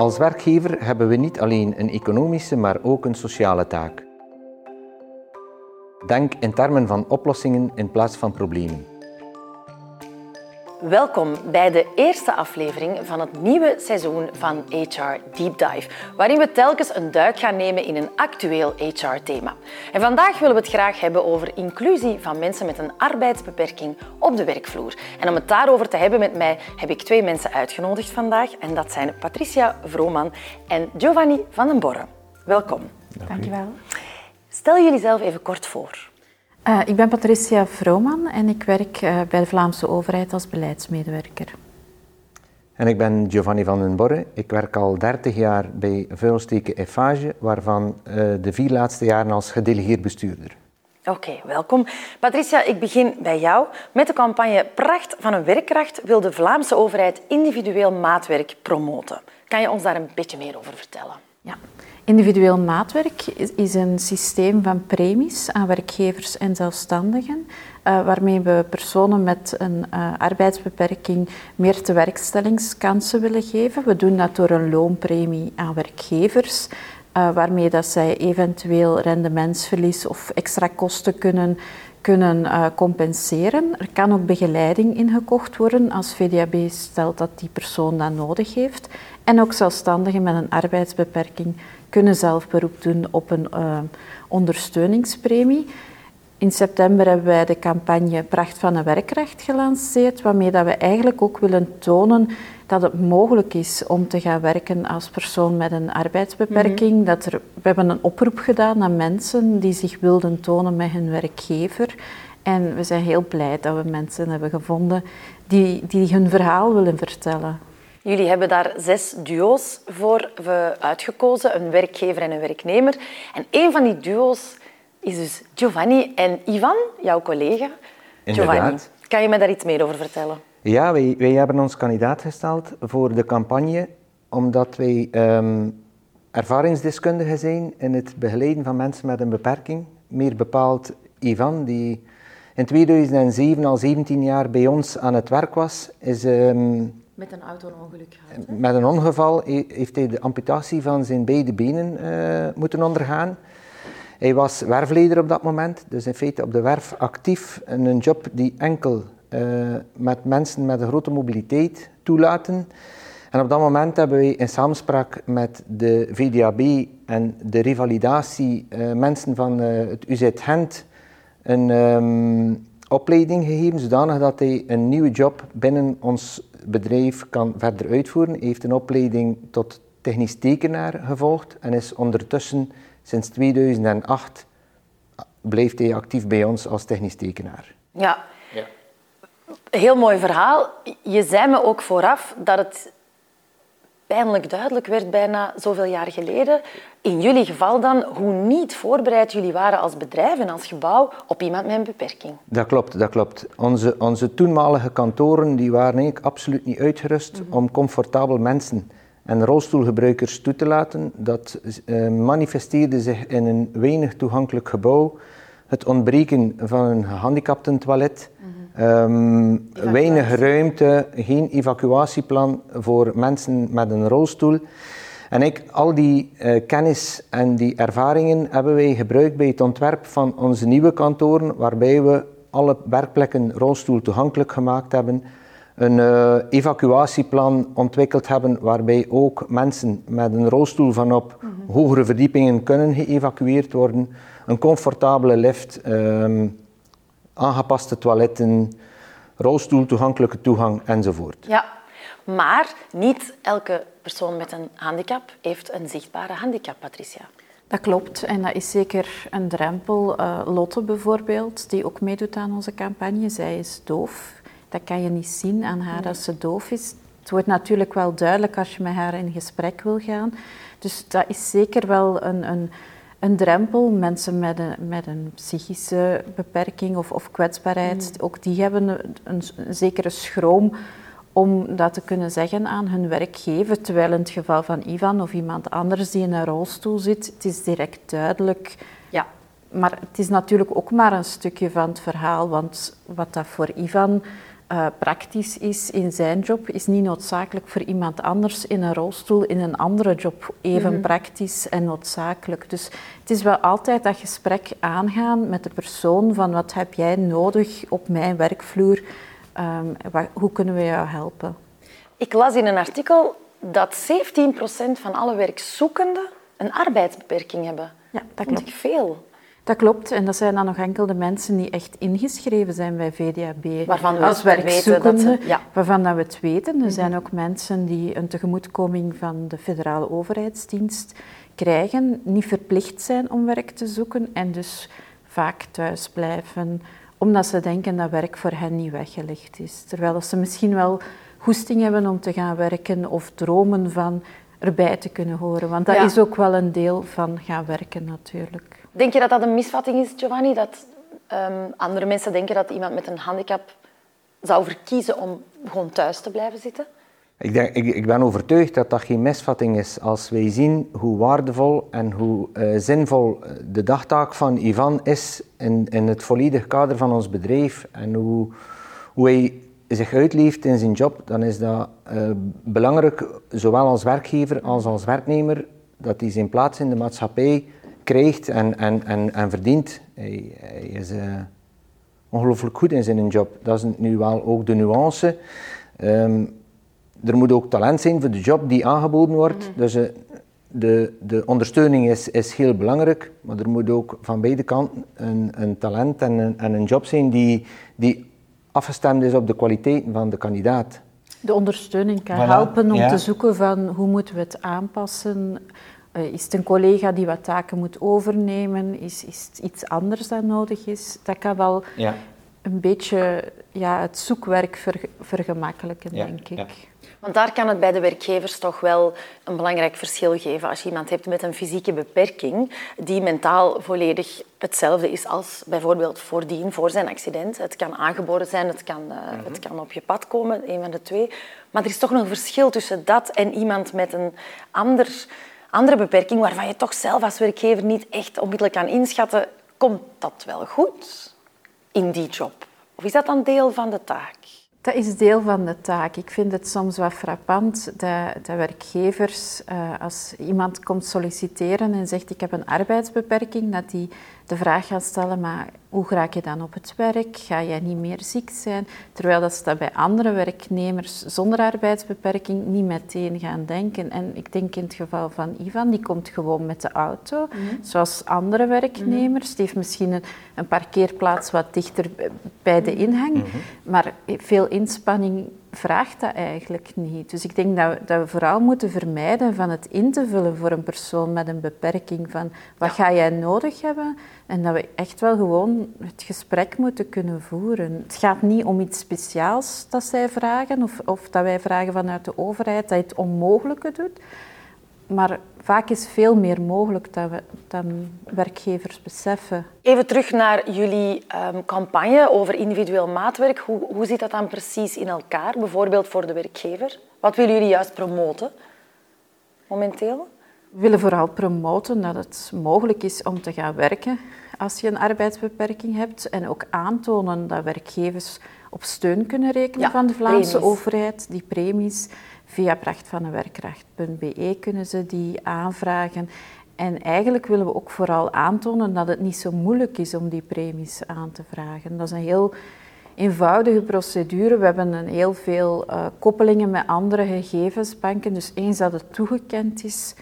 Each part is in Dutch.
Als werkgever hebben we niet alleen een economische, maar ook een sociale taak. Denk in termen van oplossingen in plaats van problemen. Welkom bij de eerste aflevering van het nieuwe seizoen van HR Deep Dive, waarin we telkens een duik gaan nemen in een actueel HR-thema. En vandaag willen we het graag hebben over inclusie van mensen met een arbeidsbeperking op de werkvloer. En om het daarover te hebben met mij heb ik twee mensen uitgenodigd vandaag. En dat zijn Patricia Vrooman en Giovanni van den Borre. Welkom. Dank je wel. Stel jullie zelf even kort voor. Uh, ik ben Patricia Vrooman en ik werk uh, bij de Vlaamse overheid als beleidsmedewerker. En ik ben Giovanni van den Borre. Ik werk al 30 jaar bij Vuilsteken Eiffage, waarvan uh, de vier laatste jaren als gedelegeerd bestuurder. Oké, okay, welkom. Patricia, ik begin bij jou. Met de campagne Pracht van een werkkracht wil de Vlaamse overheid individueel maatwerk promoten. Kan je ons daar een beetje meer over vertellen? Ja. Individueel maatwerk is een systeem van premies aan werkgevers en zelfstandigen, uh, waarmee we personen met een uh, arbeidsbeperking meer tewerkstellingskansen willen geven. We doen dat door een loonpremie aan werkgevers, uh, waarmee dat zij eventueel rendementsverlies of extra kosten kunnen kunnen uh, compenseren. Er kan ook begeleiding ingekocht worden als VDAB stelt dat die persoon dat nodig heeft. En ook zelfstandigen met een arbeidsbeperking kunnen zelf beroep doen op een uh, ondersteuningspremie. In september hebben wij de campagne Pracht van een werkrecht gelanceerd, waarmee dat we eigenlijk ook willen tonen dat het mogelijk is om te gaan werken als persoon met een arbeidsbeperking. Mhm. dat er, we hebben een oproep gedaan aan mensen die zich wilden tonen met hun werkgever. En we zijn heel blij dat we mensen hebben gevonden die, die hun verhaal willen vertellen. Jullie hebben daar zes duo's voor uitgekozen, een werkgever en een werknemer. En een van die duo's is dus Giovanni en Ivan, jouw collega. Inderdaad. Giovanni, kan je me daar iets meer over vertellen? Ja, wij, wij hebben ons kandidaat gesteld voor de campagne omdat wij um, ervaringsdeskundigen zijn in het begeleiden van mensen met een beperking. Meer bepaald Ivan, die in 2007 al 17 jaar bij ons aan het werk was, is... Um, met een auto-ongeluk gehad. Met een ongeval heeft hij de amputatie van zijn beide benen uh, moeten ondergaan. Hij was werfleider op dat moment, dus in feite op de werf actief. Een job die enkel met mensen met een grote mobiliteit toelaten. En op dat moment hebben wij in samenspraak met de VDAB en de revalidatie uh, mensen van uh, het UZ Gent een um, opleiding gegeven, zodanig dat hij een nieuwe job binnen ons bedrijf kan verder uitvoeren. Hij heeft een opleiding tot technisch tekenaar gevolgd en is ondertussen sinds 2008 blijft hij actief bij ons als technisch tekenaar. Ja. Heel mooi verhaal. Je zei me ook vooraf dat het pijnlijk duidelijk werd bijna zoveel jaar geleden. In jullie geval dan, hoe niet voorbereid jullie waren als bedrijf en als gebouw op iemand met een beperking. Dat klopt, dat klopt. Onze, onze toenmalige kantoren die waren eigenlijk absoluut niet uitgerust mhm. om comfortabel mensen en rolstoelgebruikers toe te laten. Dat uh, manifesteerde zich in een weinig toegankelijk gebouw. Het ontbreken van een gehandicaptentoilet. Mm um, weinig ruimte, geen evacuatieplan voor mensen met een rolstoel. En ik, al die uh, kennis en die ervaringen hebben wij gebruikt bij het ontwerp van onze nieuwe kantoren, waarbij we alle werkplekken rolstoel toegankelijk gemaakt hebben een uh, evacuatieplan ontwikkeld hebben waarbij ook mensen met een rolstoel vanop mm -hmm. hogere verdiepingen kunnen geëvacueerd worden. Een comfortabele lift, um, aangepaste toiletten, rolstoel toegankelijke toegang enzovoort. Ja, maar niet elke persoon met een handicap heeft een zichtbare handicap, Patricia. Dat klopt en dat is zeker een drempel. Uh, Lotte bijvoorbeeld, die ook meedoet aan onze campagne, zij is doof. Dat kan je niet zien aan haar als ze doof is. Het wordt natuurlijk wel duidelijk als je met haar in gesprek wil gaan. Dus dat is zeker wel een, een, een drempel. Mensen met een, met een psychische beperking of, of kwetsbaarheid, mm. ook die hebben een, een, een, zekere schroom om dat te kunnen zeggen aan hun werkgever. Terwijl in het geval van Ivan of iemand anders die in een rolstoel zit, het is direct duidelijk. Ja. Maar het is natuurlijk ook maar een stukje van het verhaal, want wat dat voor Ivan uh, praktisch is in zijn job, is niet noodzakelijk voor iemand anders in een rolstoel in een andere job even mhm. praktisch en noodzakelijk. Dus het is wel altijd dat gesprek aangaan met de persoon van wat heb jij nodig op mijn werkvloer, um, hoe kunnen we jou helpen? Ik las in een artikel dat 17% van alle werkzoekenden een arbeidsbeperking hebben. Ja, dat klopt. veel. Dat klopt, en dat zijn dan nog enkel de mensen die echt ingeschreven zijn bij VDAB. Waarvan we als werkzoekende, weten dat waarvan dat we het weten. Er mhm. zijn ook mensen die een tegemoetkoming van de federale overheidsdienst krijgen, niet verplicht zijn om werk te zoeken en dus vaak thuis blijven, omdat ze denken dat werk voor hen niet weggelegd is. Terwijl ze misschien wel goesting hebben om te gaan werken of dromen van erbij te kunnen horen. Want dat is ook wel een deel van gaan werken natuurlijk. Denk je dat dat een misvatting is, Giovanni? Dat ehm, andere mensen denken dat iemand met een handicap zou verkiezen om gewoon thuis te blijven zitten? Ik, denk, ik, ik, ben overtuigd dat dat geen misvatting is. Als wij zien hoe waardevol en hoe uh, zinvol de dagtaak van Ivan is in, in het volledige kader van ons bedrijf en hoe, hoe hij zich uitleeft in zijn job, dan is dat uh, belangrijk, zowel als werkgever als als werknemer, dat hij zijn plaats in de maatschappij krijgt en, en, en, en verdient. Hij, hij is uh, ongelooflijk goed in zijn job. Dat is nu wel ook de nuance. Um, er moet ook talent zijn voor de job die aangeboden wordt. Mhm. Dus uh, de, de ondersteuning is, is heel belangrijk, maar er moet ook van beide kanten een, een talent en een, en een job zijn die, die afgestemd is op de kwaliteiten van de kandidaat. De ondersteuning kan helpen om te zoeken van hoe moeten we het aanpassen. Uh, is het een collega die wat taken moet overnemen? Is, is het iets anders dat nodig is? Dat kan wel ja. een beetje ja, het zoekwerk vergemakkelijken, denk ik. Want daar kan het bij de werkgevers toch wel een belangrijk verschil geven. Als je iemand hebt met een fysieke beperking die mentaal volledig hetzelfde is als bijvoorbeeld voordien, voor zijn accident. Het kan aangeboren zijn, het kan, uh, het kan op je pad komen, een van de twee. Maar er is toch nog een verschil tussen dat en iemand met een ander, andere beperking waarvan je toch zelf als werkgever niet echt onmiddellijk kan inschatten, komt dat wel goed in die job? Of is dat dan deel van de taak? Dat is deel van de taak. Ik vind het soms wat frappant dat, dat werkgevers, uh, als iemand komt solliciteren en zegt ik heb een arbeidsbeperking, dat die de vraag gaan stellen, maar hoe raak je dan op het werk? Ga jij niet meer ziek zijn? Terwijl dat ze dat bij andere werknemers zonder arbeidsbeperking niet meteen gaan denken. En ik denk in het geval van Ivan, die komt gewoon met de auto, mhm. zoals andere werknemers. Die heeft misschien een, een, parkeerplaats wat dichter bij de inhang, mhm. maar veel inspanning vraagt dat eigenlijk niet. Dus ik denk dat we, dat we, vooral moeten vermijden van het in te vullen voor een persoon met een beperking van wat ga jij nodig hebben en dat we echt wel gewoon het gesprek moeten kunnen voeren. Het gaat niet om iets speciaals dat zij vragen of, of dat wij vragen vanuit de overheid dat je het onmogelijke doet. Maar vaak is veel meer mogelijk dan, we, dan werkgevers beseffen. Even terug naar jullie um, campagne over individueel maatwerk. Hoe, hoe zit dat dan precies in elkaar, bijvoorbeeld voor de werkgever? Wat willen jullie juist promoten momenteel? We willen vooral promoten dat het mogelijk is om te gaan werken als je een arbeidsbeperking hebt. En ook aantonen dat werkgevers op steun kunnen rekenen van de Vlaamse overheid. Die premies via prachtvandewerkracht.be kunnen ze die aanvragen. En eigenlijk willen we ook vooral aantonen dat het niet zo moeilijk is om die premies aan te vragen. Dat is een heel eenvoudige procedure. We hebben een heel veel uh, koppelingen met andere gegevensbanken. Dus eens dat het toegekend is,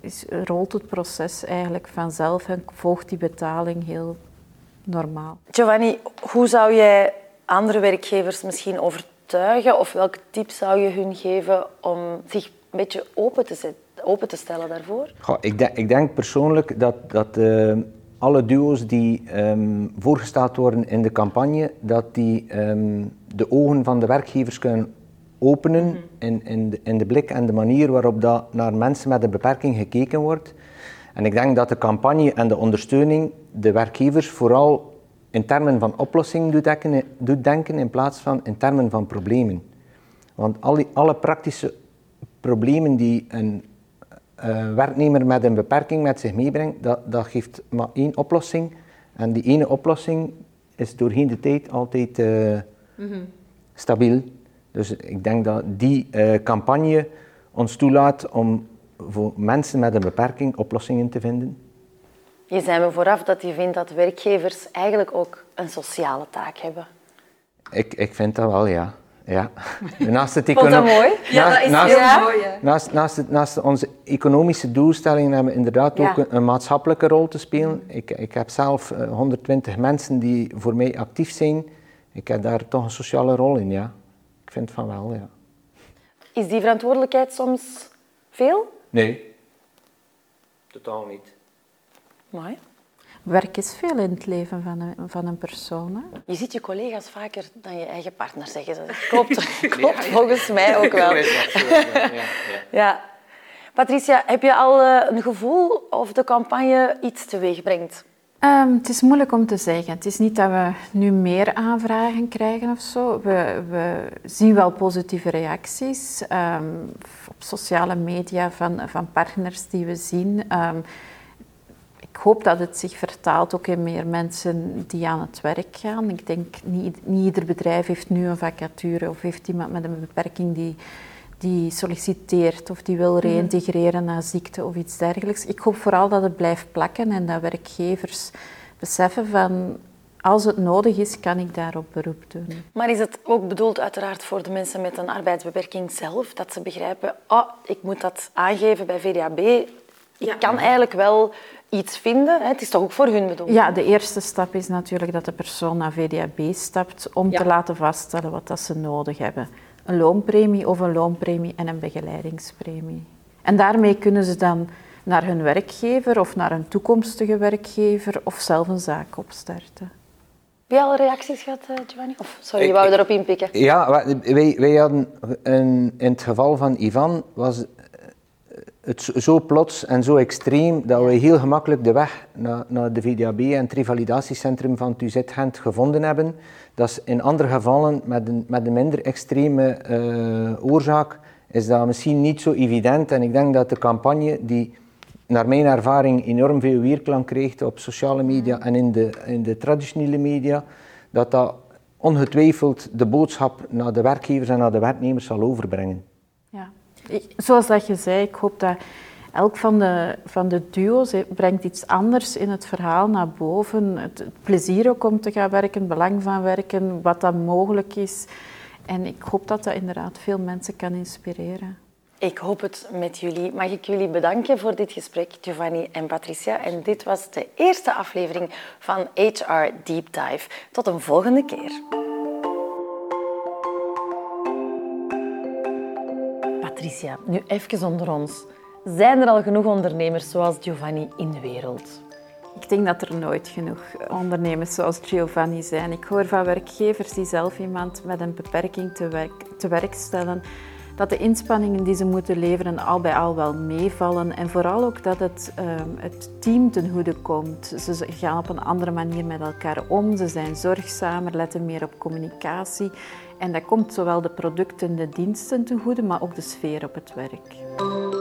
is, rolt het proces eigenlijk vanzelf en volgt die betaling heel normaal. Giovanni, hoe zou jij andere werkgevers misschien overtuigen of welke tips zou je hun geven om zich een beetje open te, zetten, open te stellen daarvoor? Goh, ik, denk, ik, denk, persoonlijk dat, dat uh, alle duo's die um, voorgesteld worden in de campagne, dat die um, de ogen van de werkgevers kunnen openen mhm. in, in, de, in de blik en de manier waarop dat naar mensen met een beperking gekeken wordt. En ik denk dat de campagne en de ondersteuning de werkgevers vooral in termen van oplossingen doet denken, doet denken in plaats van in termen van problemen. Want alle, alle praktische problemen die een uh, werknemer met een beperking met zich meebrengt, dat, dat geeft maar één oplossing. En die ene oplossing is doorheen de tijd altijd uh, Stabiel. Dus ik denk dat die uh, campagne ons toelaat om voor mensen met een beperking oplossingen te vinden. Je zei me vooraf dat je vindt dat werkgevers eigenlijk ook een sociale taak hebben. Ik, ik vind dat wel, ja. Ja. Naast het Vond dat mooi? Ja, dat is naast, heel mooi. Naast, naast, naast, onze economische doelstellingen hebben we inderdaad ook een, maatschappelijke rol te spelen. Ik, ik heb zelf 120 eh, mensen die voor mij actief zijn. Ik heb daar toch een sociale rol in, ja. Ik vind van wel, ja. Is die verantwoordelijkheid soms veel? Nee. Totaal niet. Mooi. Werk is veel in het leven van een, van een persoon. Hè? Je ziet je collega's vaker dan je eigen partner, zeggen ze. Klopt, klopt volgens mij ook wel. Ja, ja. Patricia, heb je al eh, een gevoel of de campagne iets teweeg brengt? Um, het is moeilijk om te zeggen. Het is niet dat we nu meer aanvragen krijgen of zo. We, we zien wel positieve reacties um, op sociale media van, van partners die we zien. Um, ik hoop dat het zich vertaalt ook in meer mensen die aan het werk gaan. Ik denk, niet, niet ieder bedrijf heeft nu een vacature of heeft iemand met een beperking die, die solliciteert of die wil mhm. reïntegreren na ziekte of iets dergelijks. Ik hoop vooral dat het blijft plakken en dat werkgevers beseffen van als het nodig is, kan ik daarop beroep doen. Maar is het ook bedoeld uiteraard voor de mensen met een arbeidsbeperking zelf, dat ze begrijpen, oh, ik moet dat aangeven bij VDAB, ik kan eigenlijk wel iets vinden. Het is toch ook voor hun bedoeld? Ja, de eerste stap is natuurlijk dat de persoon naar VDAB stapt om te laten vaststellen wat dat ze nodig hebben. Een loonpremie of een loonpremie en een begeleiding,premie. En daarmee kunnen ze dan naar hun werkgever of naar een toekomstige werkgever of zelf een zaak opstarten. Heb je al reacties gehad, eh, Giovanni? Of, sorry, je wou erop inpikken. Ja, wij, wij hadden een, in het geval van Ivan was het zo plots en zo extreem dat we heel gemakkelijk de weg naar, naar de VDAB en het revalidatiecentrum van TUZ Gent gevonden hebben. Dat is in andere gevallen met een, met een minder extreme uh, oorzaak is dat misschien niet zo evident. En ik denk dat de campagne die naar mijn ervaring enorm veel weerklank kreeg op sociale media en in de, in de traditionele media, dat dat ongetwijfeld de boodschap naar de werkgevers en naar de werknemers zal overbrengen. Zoals dat je zei, ik hoop dat elk van de, van de duo's brengt iets anders in het verhaal naar boven. Het, plezier ook om te gaan werken, het belang van werken, wat dat mogelijk is. En ik hoop dat dat inderdaad veel mensen kan inspireren. Ik hoop het met jullie. Mag ik jullie bedanken voor dit gesprek, Giovanni en Patricia. En dit was de eerste aflevering van HR Deep Dive. Tot een volgende keer. Nu even onder ons. Zijn er al genoeg ondernemers zoals Giovanni in de wereld? Ik denk dat er nooit genoeg ondernemers zoals Giovanni zijn. Ik hoor van werkgevers die zelf iemand met een beperking te werk, te werk stellen, dat de inspanningen die ze moeten leveren al bij al wel meevallen en vooral ook dat het, um, het team ten goede komt. Ze gaan op een andere manier met elkaar om, ze zijn zorgzamer, letten meer op communicatie en dat komt zowel de producten en de diensten ten goede, maar ook de sfeer op het werk.